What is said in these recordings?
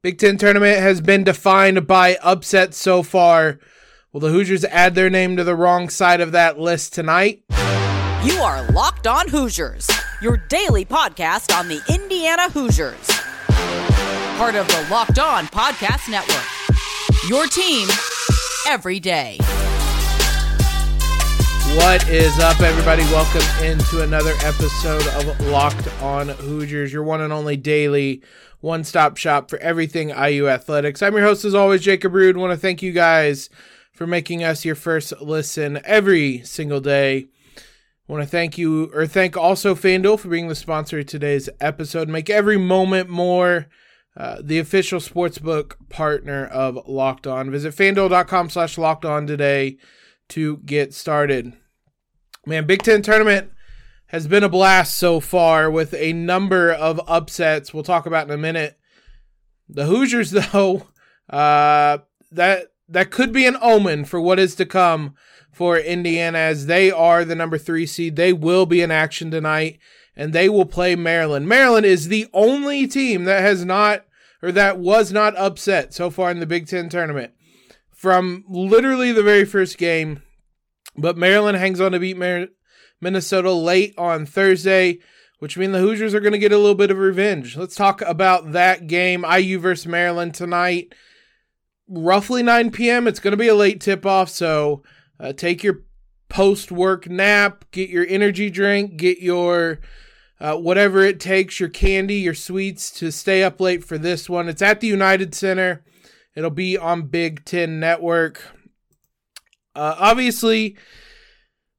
Big Ten tournament has been defined by upsets so far. Will the Hoosiers add their name to the wrong side of that list tonight? You are Locked On Hoosiers, your daily podcast on the Indiana Hoosiers. Part of the Locked On Podcast Network. Your team every day. What is up, everybody? Welcome into another episode of Locked On Hoosiers, your one and only daily one stop shop for everything IU athletics. I'm your host, as always, Jacob Rude. want to thank you guys for making us your first listen every single day. want to thank you, or thank also FanDuel for being the sponsor of today's episode. Make every moment more. Uh, the official sportsbook partner of Locked On. Visit fanduel.com slash locked on today to get started. Man, Big Ten tournament has been a blast so far with a number of upsets we'll talk about in a minute. The Hoosiers, though, uh, that that could be an omen for what is to come for Indiana as they are the number three seed. They will be in action tonight and they will play Maryland. Maryland is the only team that has not or that was not upset so far in the Big Ten tournament from literally the very first game. But Maryland hangs on to beat Mar- Minnesota late on Thursday, which means the Hoosiers are going to get a little bit of revenge. Let's talk about that game, IU versus Maryland tonight, roughly 9 p.m. It's going to be a late tip off, so uh, take your post work nap, get your energy drink, get your uh, whatever it takes, your candy, your sweets to stay up late for this one. It's at the United Center. It'll be on Big Ten Network. Uh, obviously,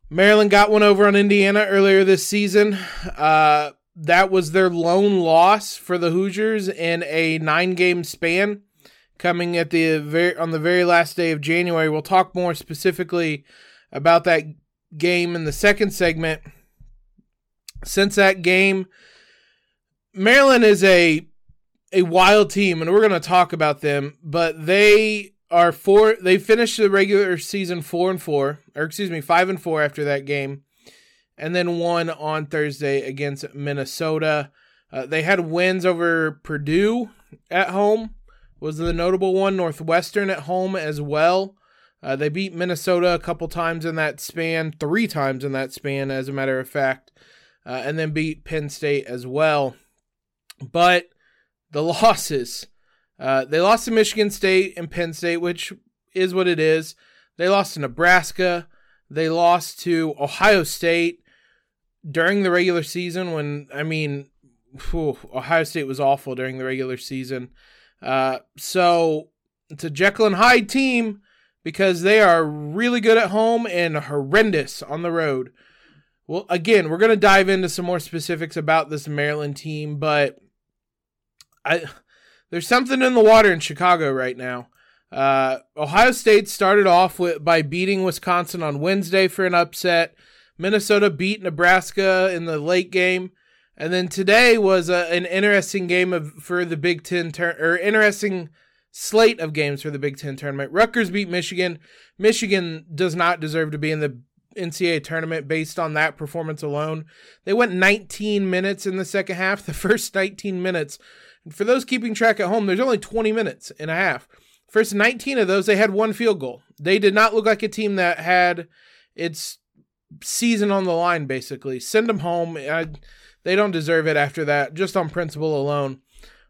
Maryland got one over on Indiana earlier this season. Uh, that was their lone loss for the Hoosiers in a nine-game span, coming at the very on the very last day of January. We'll talk more specifically about that game in the second segment since that game, Maryland is a a wild team, and we're going to talk about them. But they are four. They finished the regular season four and four, or excuse me, five and four after that game, and then won on Thursday against Minnesota. Uh, they had wins over Purdue at home was the notable one. Northwestern at home as well. Uh, they beat Minnesota a couple times in that span, three times in that span, as a matter of fact uh, and then beat Penn State as well. But the losses, uh, they lost to Michigan State and Penn State, which is what it is. They lost to Nebraska. They lost to Ohio State during the regular season. When I mean, whew, Ohio State was awful during the regular season. Uh, so it's a Jekyll and Hyde team because they are really good at home and horrendous on the road. Well, again, we're going to dive into some more specifics about this Maryland team, but I there's something in the water in Chicago right now. Uh, Ohio State started off with by beating Wisconsin on Wednesday for an upset. Minnesota beat Nebraska in the late game, and then today was a, an interesting game of for the Big Ten or interesting slate of games for the Big Ten tournament. Rutgers beat Michigan. Michigan does not deserve to be in the NCAA tournament based on that performance alone. They went 19 minutes in the second half, the first 19 minutes. And for those keeping track at home, there's only 20 minutes and a half. First 19 of those, they had one field goal. They did not look like a team that had its season on the line, basically. Send them home. I, they don't deserve it after that, just on principle alone.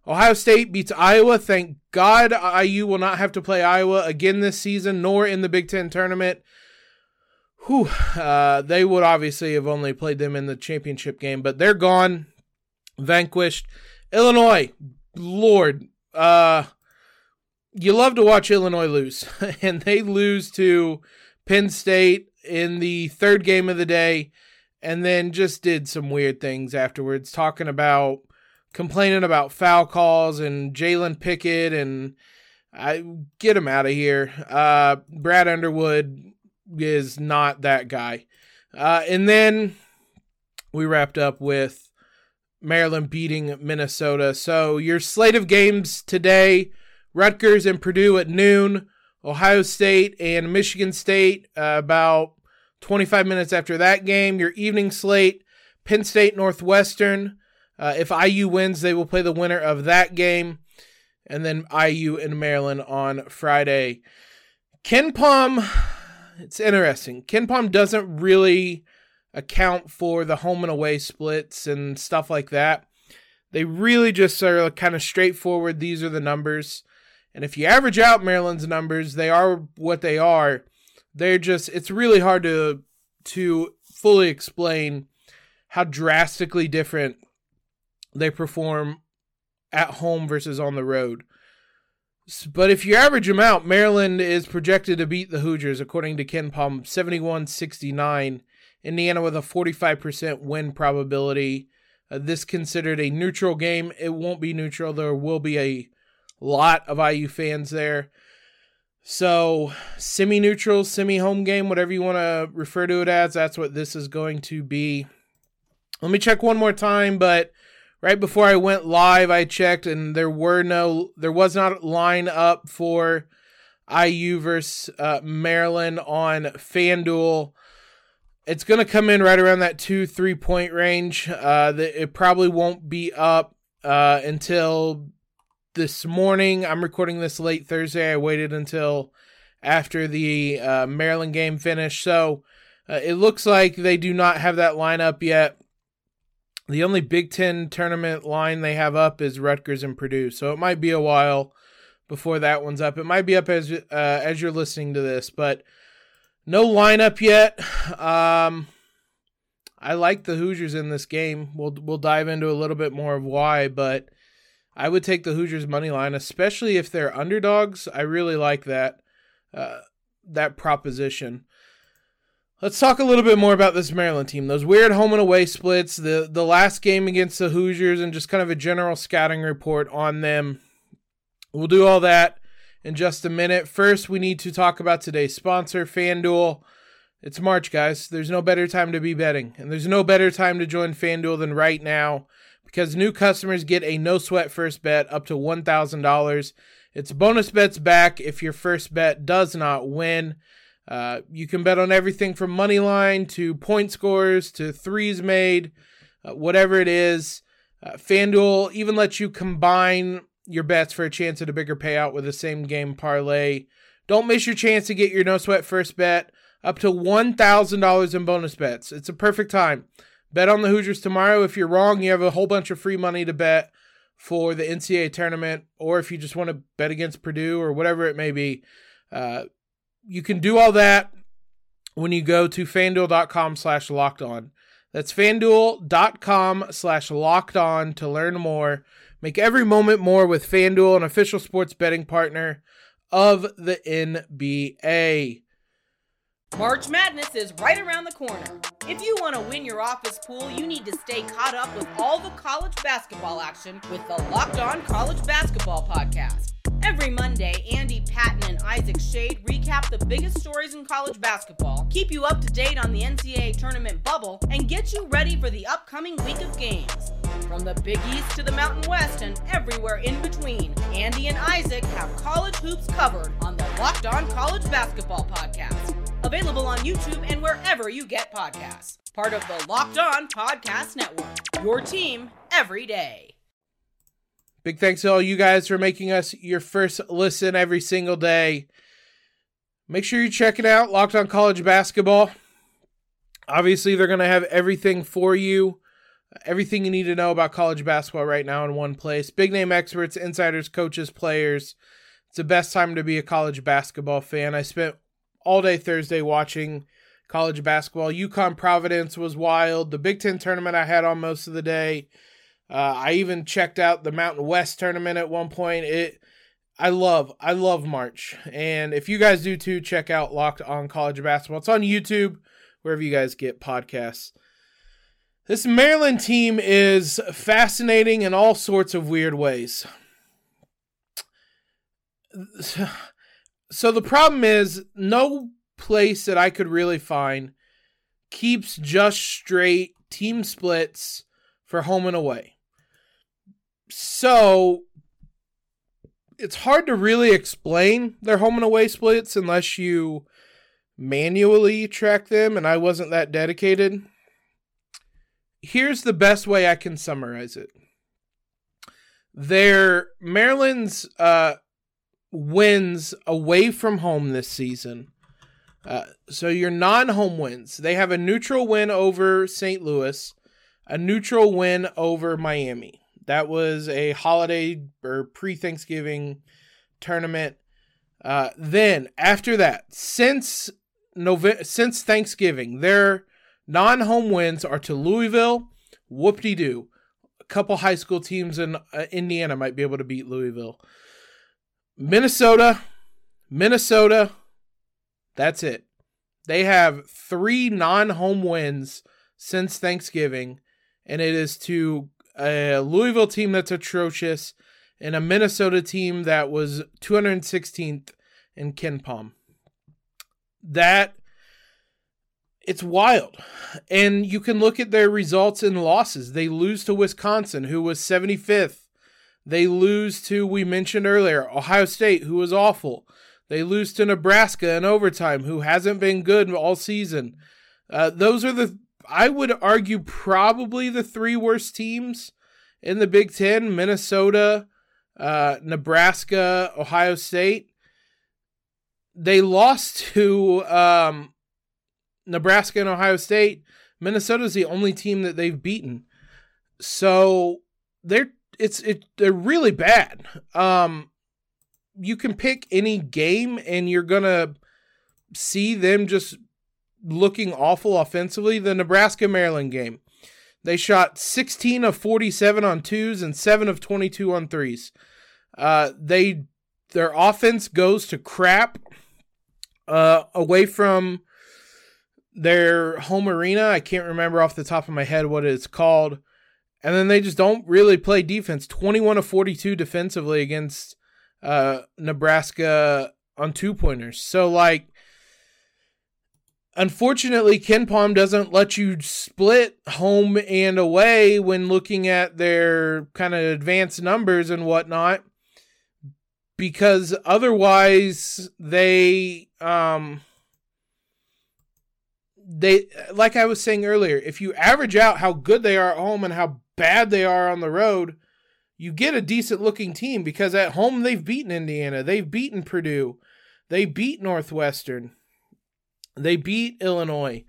Ohio State beats Iowa. Thank God IU will not have to play Iowa again this season, nor in the Big Ten tournament whew, uh, they would obviously have only played them in the championship game, but they're gone, vanquished. Illinois, Lord, uh, you love to watch Illinois lose, and they lose to Penn State in the third game of the day, and then just did some weird things afterwards, talking about complaining about foul calls and Jalen Pickett and I get him out of here. Uh, Brad Underwood is not that guy. Uh, and then we wrapped up with Maryland beating Minnesota. So your slate of games today Rutgers and Purdue at noon, Ohio State and Michigan State uh, about 25 minutes after that game. Your evening slate Penn State Northwestern. Uh, if IU wins, they will play the winner of that game. and then IU and Maryland on Friday. KenPom, it's interesting. KenPom doesn't really account for the home and away splits and stuff like that. They really just are kind of straightforward. These are the numbers. And if you average out Maryland's numbers, they are what they are. They're just it's really hard to to fully explain how drastically different they perform at home versus on the road. But if you average them out, Maryland is projected to beat the Hoosiers according to KenPom 71-69. Indiana with a 45% win probability. Uh, this considered a neutral game. It won't be neutral. There will be a lot of IU fans there. So, semi neutral, semi home game, whatever you want to refer to it as, that's what this is going to be. Let me check one more time, but right before I went live, I checked and there were no, there was not a line up for IU versus uh, Maryland on FanDuel. It's going to come in right around that two, three point range. Uh, it probably won't be up uh, until this morning. I'm recording this late Thursday. I waited until after the uh, Maryland game finished. So uh, it looks like they do not have that lineup yet. The only Big Ten tournament line they have up is Rutgers and Purdue. So it might be a while before that one's up. It might be up as uh, as you're listening to this, but no lineup yet. Um, I like the Hoosiers in this game. We'll we'll dive into a little bit more of why, but I would take the Hoosiers money line, especially if they're underdogs. I really like that uh, that proposition. Let's talk a little bit more about this Maryland team. Those weird home and away splits, the the last game against the Hoosiers, and just kind of a general scouting report on them. We'll do all that in just a minute. First, we need to talk about today's sponsor, FanDuel. It's March, guys. There's no better time to be betting, and there's no better time to join FanDuel than right now because new customers get a no sweat first bet up to $1,000. It's bonus bets back if your first bet does not win. Uh, you can bet on everything from money line to point scores to threes made, uh, whatever it is. Uh, FanDuel even lets you combine your bets for a chance at a bigger payout with the same game parlay. Don't miss your chance to get your no sweat first bet up to $1,000 in bonus bets. It's a perfect time. Bet on the Hoosiers tomorrow. If you're wrong, you have a whole bunch of free money to bet for the NCAA tournament, or if you just want to bet against Purdue or whatever it may be. Uh, you can do all that when you go to fanduel.com slash locked on. That's fanduel.com slash locked on to learn more. Make every moment more with FanDuel, an official sports betting partner of the NBA. March Madness is right around the corner. If you want to win your office pool, you need to stay caught up with all the college basketball action with the Locked On College Basketball Podcast. Every Monday, Andy Patton and Isaac Shade recap the biggest stories in college basketball, keep you up to date on the NCAA tournament bubble, and get you ready for the upcoming week of games. From the Big East to the Mountain West and everywhere in between, Andy and Isaac have college hoops covered on the Locked On College Basketball Podcast. Available on YouTube and wherever you get podcasts. Part of the Locked On Podcast Network. Your team every day. Big thanks to all you guys for making us your first listen every single day. Make sure you check it out, Locked On College Basketball. Obviously, they're going to have everything for you, everything you need to know about college basketball right now in one place. Big name experts, insiders, coaches, players. It's the best time to be a college basketball fan. I spent all day Thursday watching college basketball. UConn Providence was wild. The Big Ten tournament I had on most of the day. Uh, I even checked out the Mountain West tournament at one point. It, I love, I love March, and if you guys do too, check out Locked On College Basketball. It's on YouTube, wherever you guys get podcasts. This Maryland team is fascinating in all sorts of weird ways. So the problem is, no place that I could really find keeps just straight team splits for home and away. So it's hard to really explain their home and away splits unless you manually track them, and I wasn't that dedicated. Here's the best way I can summarize it their Maryland's uh, wins away from home this season. Uh, so your non-home wins, they have a neutral win over St. Louis, a neutral win over Miami. That was a holiday or pre-Thanksgiving tournament. Uh, then after that, since November, since Thanksgiving, their non-home wins are to Louisville, whoop-de-doo. A couple high school teams in uh, Indiana might be able to beat Louisville. Minnesota, Minnesota, that's it. They have three non home wins since Thanksgiving, and it is to a Louisville team that's atrocious and a Minnesota team that was 216th in KenPom. That it's wild. And you can look at their results and losses. They lose to Wisconsin, who was 75th. They lose to, we mentioned earlier, Ohio State, who was awful. They lose to Nebraska in overtime, who hasn't been good all season. Uh, those are the, I would argue, probably the three worst teams in the Big Ten Minnesota, uh, Nebraska, Ohio State. They lost to um, Nebraska and Ohio State. Minnesota's the only team that they've beaten. So they're it's it they're really bad. Um you can pick any game and you're gonna see them just looking awful offensively. The Nebraska Maryland game. They shot 16 of 47 on twos and 7 of 22 on threes. Uh, they their offense goes to crap uh, away from their home arena. I can't remember off the top of my head what it's called. And then they just don't really play defense. 21 of 42 defensively against uh, Nebraska on two pointers. So, like, unfortunately, KenPom doesn't let you split home and away when looking at their kind of advanced numbers and whatnot, because otherwise they um they like I was saying earlier, if you average out how good they are at home and how bad they are on the road, you get a decent looking team because at home they've beaten Indiana, they've beaten Purdue, they beat Northwestern, they beat Illinois.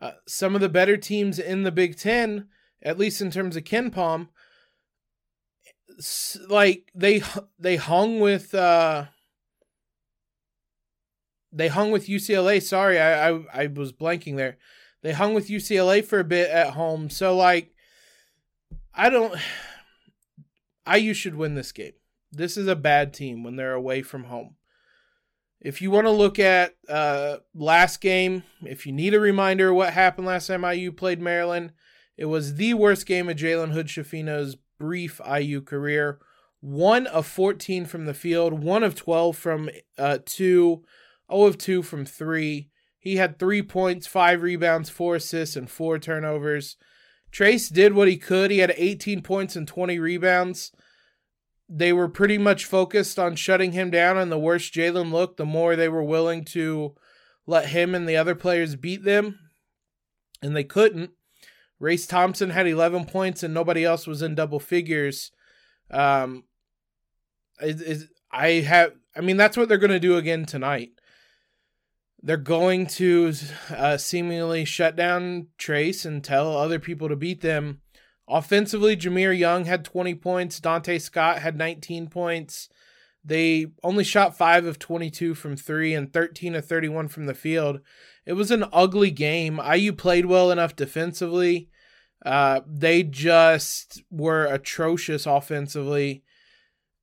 Uh, some of the better teams in the Big Ten, at least in terms of KenPom, like they they hung with uh, they hung with UCLA. Sorry, I, I I was blanking there. They hung with UCLA for a bit at home. So like I don't. IU should win this game. This is a bad team when they're away from home. If you want to look at uh, last game, if you need a reminder of what happened last time IU played Maryland, it was the worst game of Jalen Hood Schifino's brief IU career. One of 14 from the field, one of 12 from uh, two, 0 of 2 from three. He had three points, five rebounds, four assists, and four turnovers. Trayce did what he could. He had 18 points and 20 rebounds. They were pretty much focused on shutting him down, and the worse Jalen looked, the more they were willing to let him and the other players beat them. And they couldn't. Race Thompson had 11 points, and nobody else was in double figures. Um, it, it, I have, I mean, that's what they're going to do again tonight. They're going to uh, seemingly shut down Trayce and tell other people to beat them. Offensively, Jahmir Young had 20 points. Donta Scott had 19 points. They only shot 5 of 22 from 3 and 13 of 31 from the field. It was an ugly game. IU played well enough defensively. Uh, they just were atrocious offensively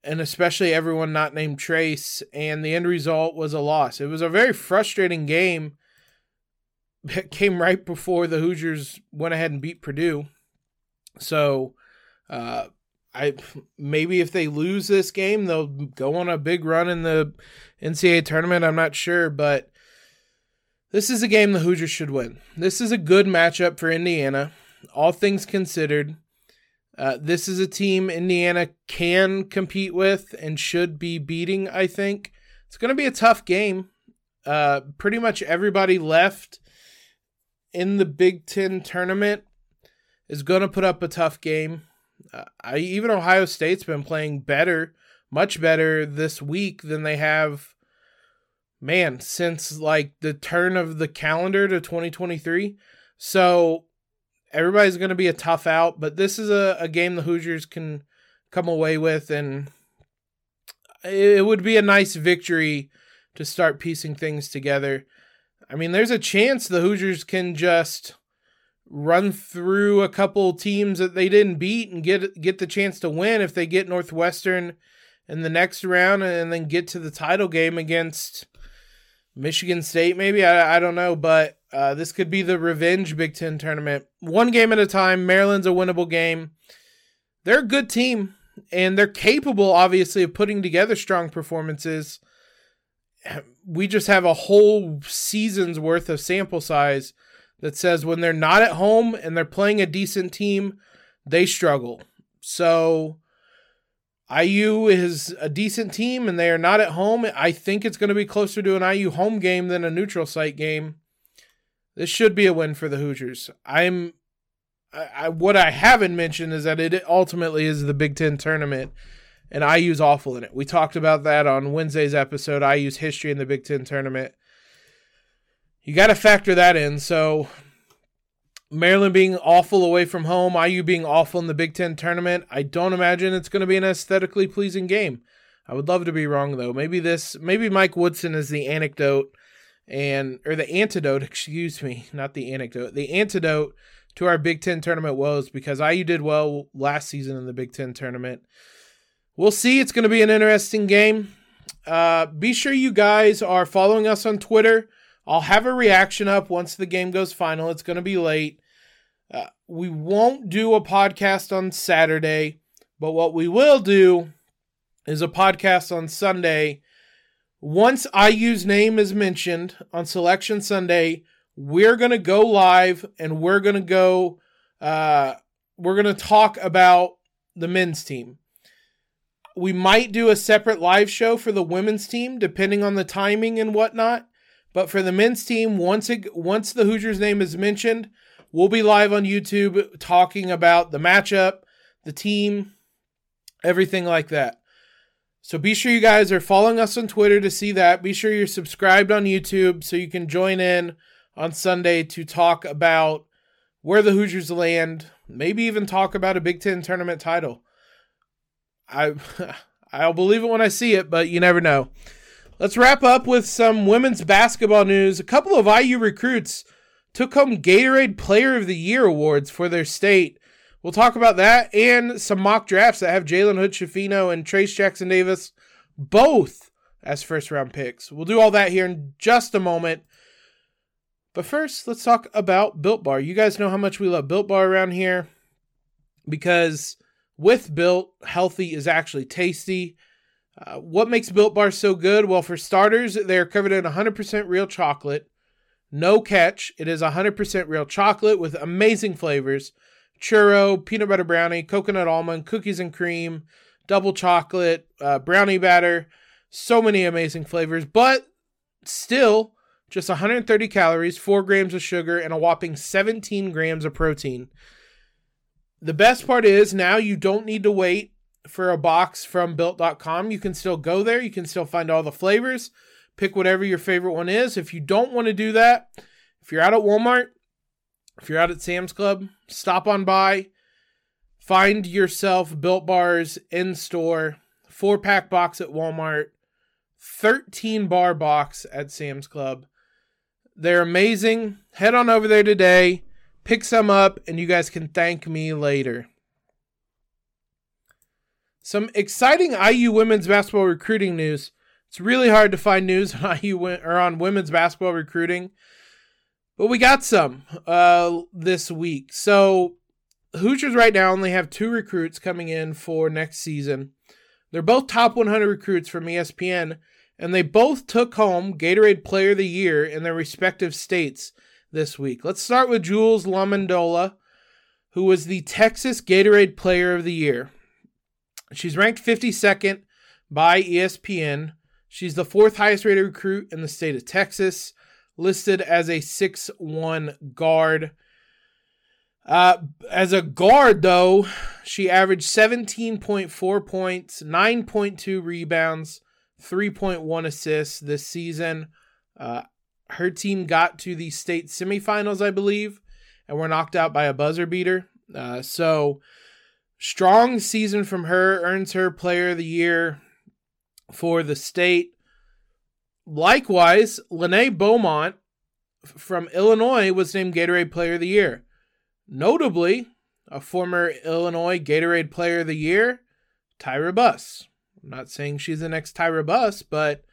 and especially everyone not named Trayce. and the end result was a loss. It was a very frustrating game. It came right before the Hoosiers went ahead and beat Purdue. So, uh, I maybe if they lose this game, they'll go on a big run in the NCAA tournament. I'm not sure, but this is a game the Hoosiers should win. This is a good matchup for Indiana, all things considered. Uh, this is a team Indiana can compete with and should be beating, I think. It's going to be a tough game. Uh, pretty much everybody left in the Big Ten tournament is going to put up a tough game. Uh, I even Ohio State's been playing better, much better this week than they have man, since like the turn of the calendar to 2023. So everybody's going to be a tough out, but this is a, a game the Hoosiers can come away with, and it would be a nice victory to start piecing things together. I mean, there's a chance the Hoosiers can just run through a couple teams that they didn't beat and get get the chance to win if they get Northwestern in the next round and then get to the title game against Michigan State, maybe I, I don't know, but uh, this could be the revenge Big Ten tournament. One game at a time. Maryland's a winnable game. They're a good team, and they're capable, obviously, of putting together strong performances. We just have a whole season's worth of sample size that says when they're not at home and they're playing a decent team, they struggle. So IU is a decent team and they are not at home. I think it's going to be closer to an IU home game than a neutral site game. This should be a win for the Hoosiers. I'm I, I, what I haven't mentioned is that it ultimately is the Big Ten tournament, and IU's awful in it. We talked about that on Wednesday's episode. IU's history in the Big Ten tournament. You got to factor that in. So Maryland being awful away from home, IU being awful in the Big Ten tournament. I don't imagine it's going to be an aesthetically pleasing game. I would love to be wrong though. Maybe this, maybe Mike Woodson is the anecdote and or the antidote, excuse me, not the anecdote, the antidote to our Big Ten tournament woes because IU did well last season in the Big Ten tournament. We'll see. It's going to be an interesting game. Uh, be sure you guys are following us on Twitter. I'll have a reaction up once the game goes final. It's going to be late. Uh, we won't do a podcast on Saturday, but what we will do is a podcast on Sunday. Once IU's name is mentioned on Selection Sunday, we're going to go live and we're going to go, uh, we're going to talk about the men's team. We might do a separate live show for the women's team, depending on the timing and whatnot. But for the men's team, once it, once the Hoosiers name is mentioned, we'll be live on YouTube talking about the matchup, the team, everything like that. So be sure you guys are following us on Twitter to see that. Be sure you're subscribed on YouTube so you can join in on Sunday to talk about where the Hoosiers land, maybe even talk about a Big 10 tournament title. I I'll believe it when I see it, but you never know. Let's wrap up with some women's basketball news. A couple of IU recruits took home Gatorade Player of the Year awards for their state. We'll talk about that and some mock drafts that have Jalen Hood Schifino and Trayce Jackson Davis both as first round picks. We'll do all that here in just a moment. But first, let's talk about Built Bar. You guys know how much we love Built Bar around here because with Built, healthy is actually tasty. Uh, what makes Built Bar so good? Well, for starters, they are covered in 100% real chocolate. No catch. It is 100% real chocolate with amazing flavors churro, peanut butter brownie, coconut almond, cookies and cream, double chocolate, uh, brownie batter. So many amazing flavors, but still just 130 calories, 4 grams of sugar, and a whopping 17 grams of protein. The best part is now you don't need to wait for a box from built.com. You can still go there, you can still find all the flavors, pick whatever your favorite one is. If you don't want to do that, if you're out at Walmart, if you're out at Sam's Club, stop on by, find yourself Built Bars in store, four pack box at Walmart, 13 bar box at Sam's Club. They're amazing. Head on over there today, pick some up, and you guys can thank me later. Some exciting IU women's basketball recruiting news. It's really hard to find news on IU or on women's basketball recruiting, but we got some uh, this week. So Hoosiers right now only have two recruits coming in for next season. They're both top 100 recruits from ESPN, and they both took home Gatorade Player of the Year in their respective states this week. Let's start with Jules LaMendola, who was the Texas Gatorade Player of the Year. She's ranked 52nd by ESPN. She's the fourth highest rated recruit in the state of Texas, listed as a six-one guard. Uh, as a guard, though, she averaged 17.4 points, 9.2 rebounds, 3.1 assists this season. Uh, her team got to the state semifinals, I believe, and were knocked out by a buzzer beater. Uh, so, strong season from her, earns her player of the year for the state. Likewise, Lenée Beaumont from Illinois was named Gatorade Player of the Year. Notably, a former Illinois Gatorade Player of the Year, Tyra Buss. I'm not saying she's the next Tyra Buss, but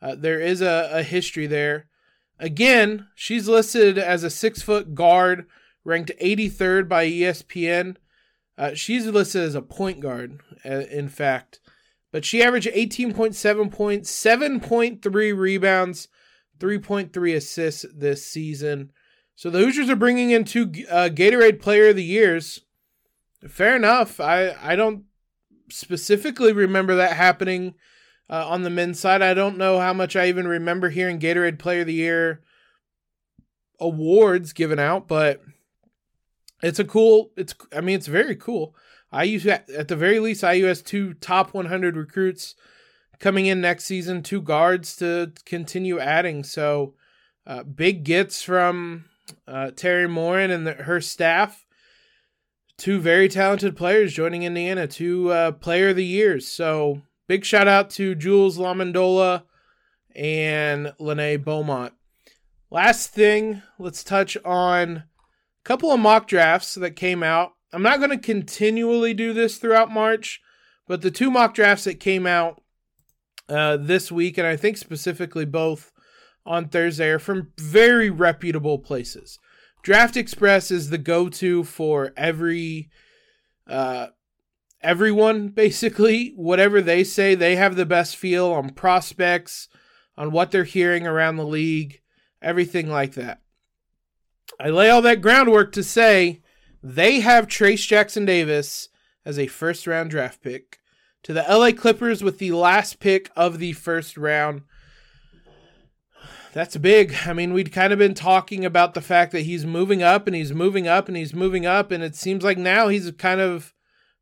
uh, there is a, a history there. Again, she's listed as a six foot guard, ranked 83rd by ESPN. Uh, she's listed as a point guard, uh, in fact. But she averaged 18.7 points, 7.3 rebounds, 3.3 assists this season. So the Hoosiers are bringing in two uh, Gatorade Player of the Years. Fair enough. I, I don't specifically remember that happening uh, on the men's side. I don't know how much I even remember hearing Gatorade Player of the Year awards given out, but it's a cool. It's I mean it's very cool. IU at the very least IU has two top 100 recruits coming in next season, two guards to continue adding. So uh, big gets from uh, Teri Moren and the, her staff. Two very talented players joining Indiana, two uh, player of the years. So big shout out to Jules LaMendola and Lenée Beaumont. Last thing, let's touch on a couple of mock drafts that came out. I'm not going to continually do this throughout March, but the two mock drafts that came out uh, this week, and I think specifically both on Thursday, are from very reputable places. Draft Express is the go-to for every uh, everyone basically. Whatever they say, they have the best feel on prospects, on what they're hearing around the league, everything like that. I lay all that groundwork to say they have Trayce Jackson Davis as a first round draft pick to the LA Clippers with the last pick of the first round. That's big. I mean, we'd kind of been talking about the fact that he's moving up and he's moving up and he's moving up, and it seems like now he's kind of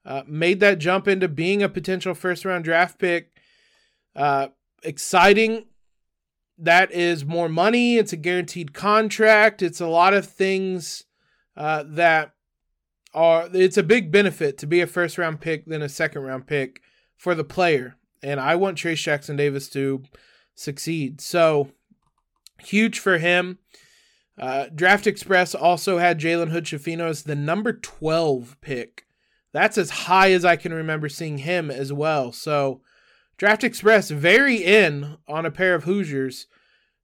uh, made that jump into being a potential first round draft pick. Uh, exciting. That is more money. It's a guaranteed contract. It's a lot of things uh, that are. It's a big benefit to be a first round pick than a second round pick for the player. And I want Trayce Jackson Davis to succeed. So huge for him. Uh, Draft Express also had Jalen Hood Schifino as the number 12 pick. That's as high as I can remember seeing him as well. So, Draft Express very in on a pair of Hoosiers.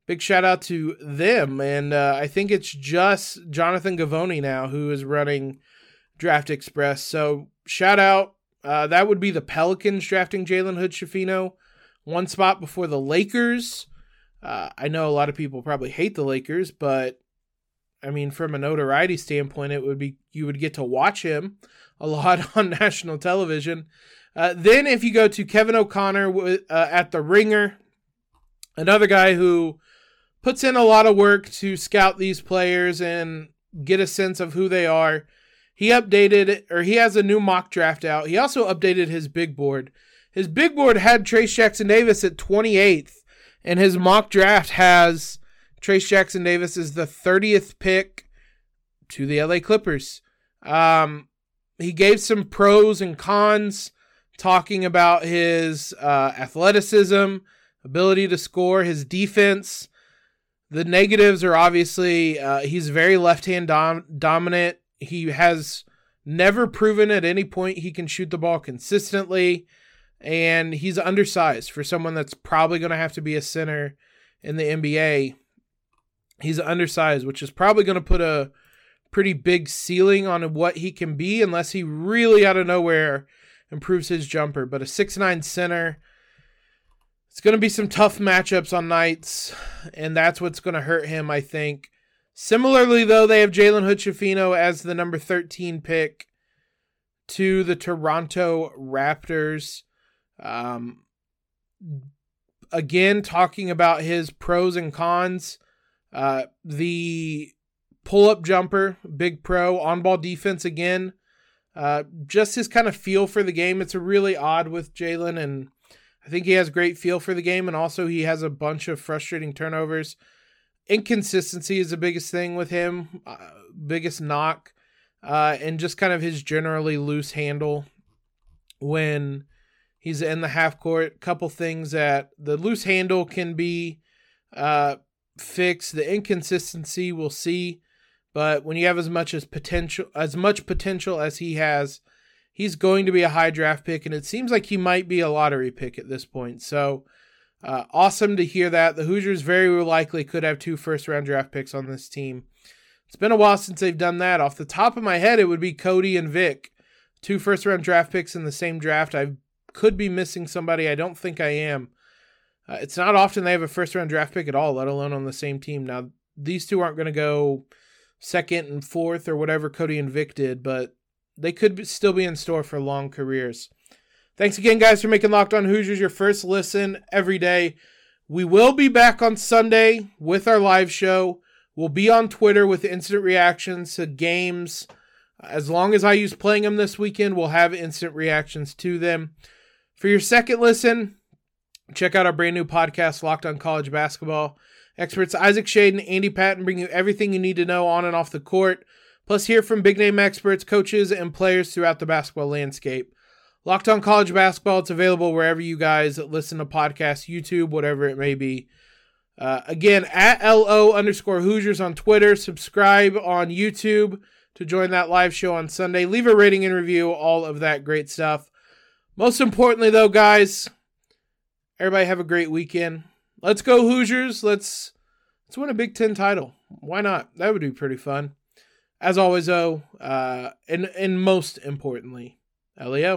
Big shout out to them. And uh, I think it's just Jonathan Givony now who is running Draft Express. So, shout out. Uh, that would be the Pelicans drafting Jalen Hood Schifino. One spot before the Lakers. Uh, I know a lot of people probably hate the Lakers, but I mean, from a notoriety standpoint, it would be you would get to watch him a lot on national television. Uh, then, if you go to Kevin O'Connor uh, at the Ringer, another guy who puts in a lot of work to scout these players and get a sense of who they are. He updated, or he has a new mock draft out. He also updated his big board. His big board had Trayce Jackson Davis at 28th, and his mock draft has Trayce Jackson Davis as the 30th pick to the LA Clippers. Um, he gave some pros and cons, talking about his uh, athleticism, ability to score, his defense. The negatives are obviously uh, he's very left hand dom- dominant. He has never proven at any point he can shoot the ball consistently and he's undersized for someone that's probably going to have to be a center in the NBA. He's undersized, which is probably going to put a pretty big ceiling on what he can be unless he really out of nowhere improves his jumper. But a six nine center, it's going to be some tough matchups on nights, and that's what's going to hurt him, I think. Similarly, though, they have Jalen Hood as the number 13 pick to the Toronto Raptors. Um, again, talking about his pros and cons. Uh, the pull up jumper, big pro, on ball defense again. Uh, just his kind of feel for the game. It's really odd with Jalen, and I think he has great feel for the game, and also he has a bunch of frustrating turnovers. Inconsistency is the biggest thing with him, uh, biggest knock, uh, and just kind of his generally loose handle when he's in the half court. Couple things that the loose handle can be uh, fixed. The inconsistency we'll see. But when you have as much as potential as much potential as he has, he's going to be a high draft pick, and it seems like he might be a lottery pick at this point. So uh, awesome to hear that. The Hoosiers very likely could have two first round draft picks on this team. It's been a while since they've done that. Off the top of my head, it would be Cody and Vic, two first round draft picks in the same draft. I could be missing somebody. I don't think I am. Uh, it's not often they have a first round draft pick at all, let alone on the same team. Now, these two aren't going to go second and fourth or whatever Cody and Vic did, but they could still be in store for long careers. Thanks again, guys, for making Locked On Hoosiers your first listen every day. We will be back on Sunday with our live show. We'll be on Twitter with instant reactions to games. As long as I use playing them this weekend, we'll have instant reactions to them. For your second listen, check out our brand new podcast, Locked On College Basketball. Experts Isaac Shade and Andy Patton bring you everything you need to know on and off the court, plus hear from big name experts, coaches, and players throughout the basketball landscape. Locked on College Basketball, it's available wherever you guys listen to podcasts, YouTube, whatever it may be. Uh, again, at LO underscore Hoosiers on Twitter. Subscribe on YouTube to join that live show on Sunday. Leave a rating and review, all of that great stuff. Most importantly, though, guys, everybody have a great weekend. Let's go Hoosiers. Let's let's win a Big Ten title. Why not? That would be pretty fun. As always, though, uh, and and most importantly, Leo.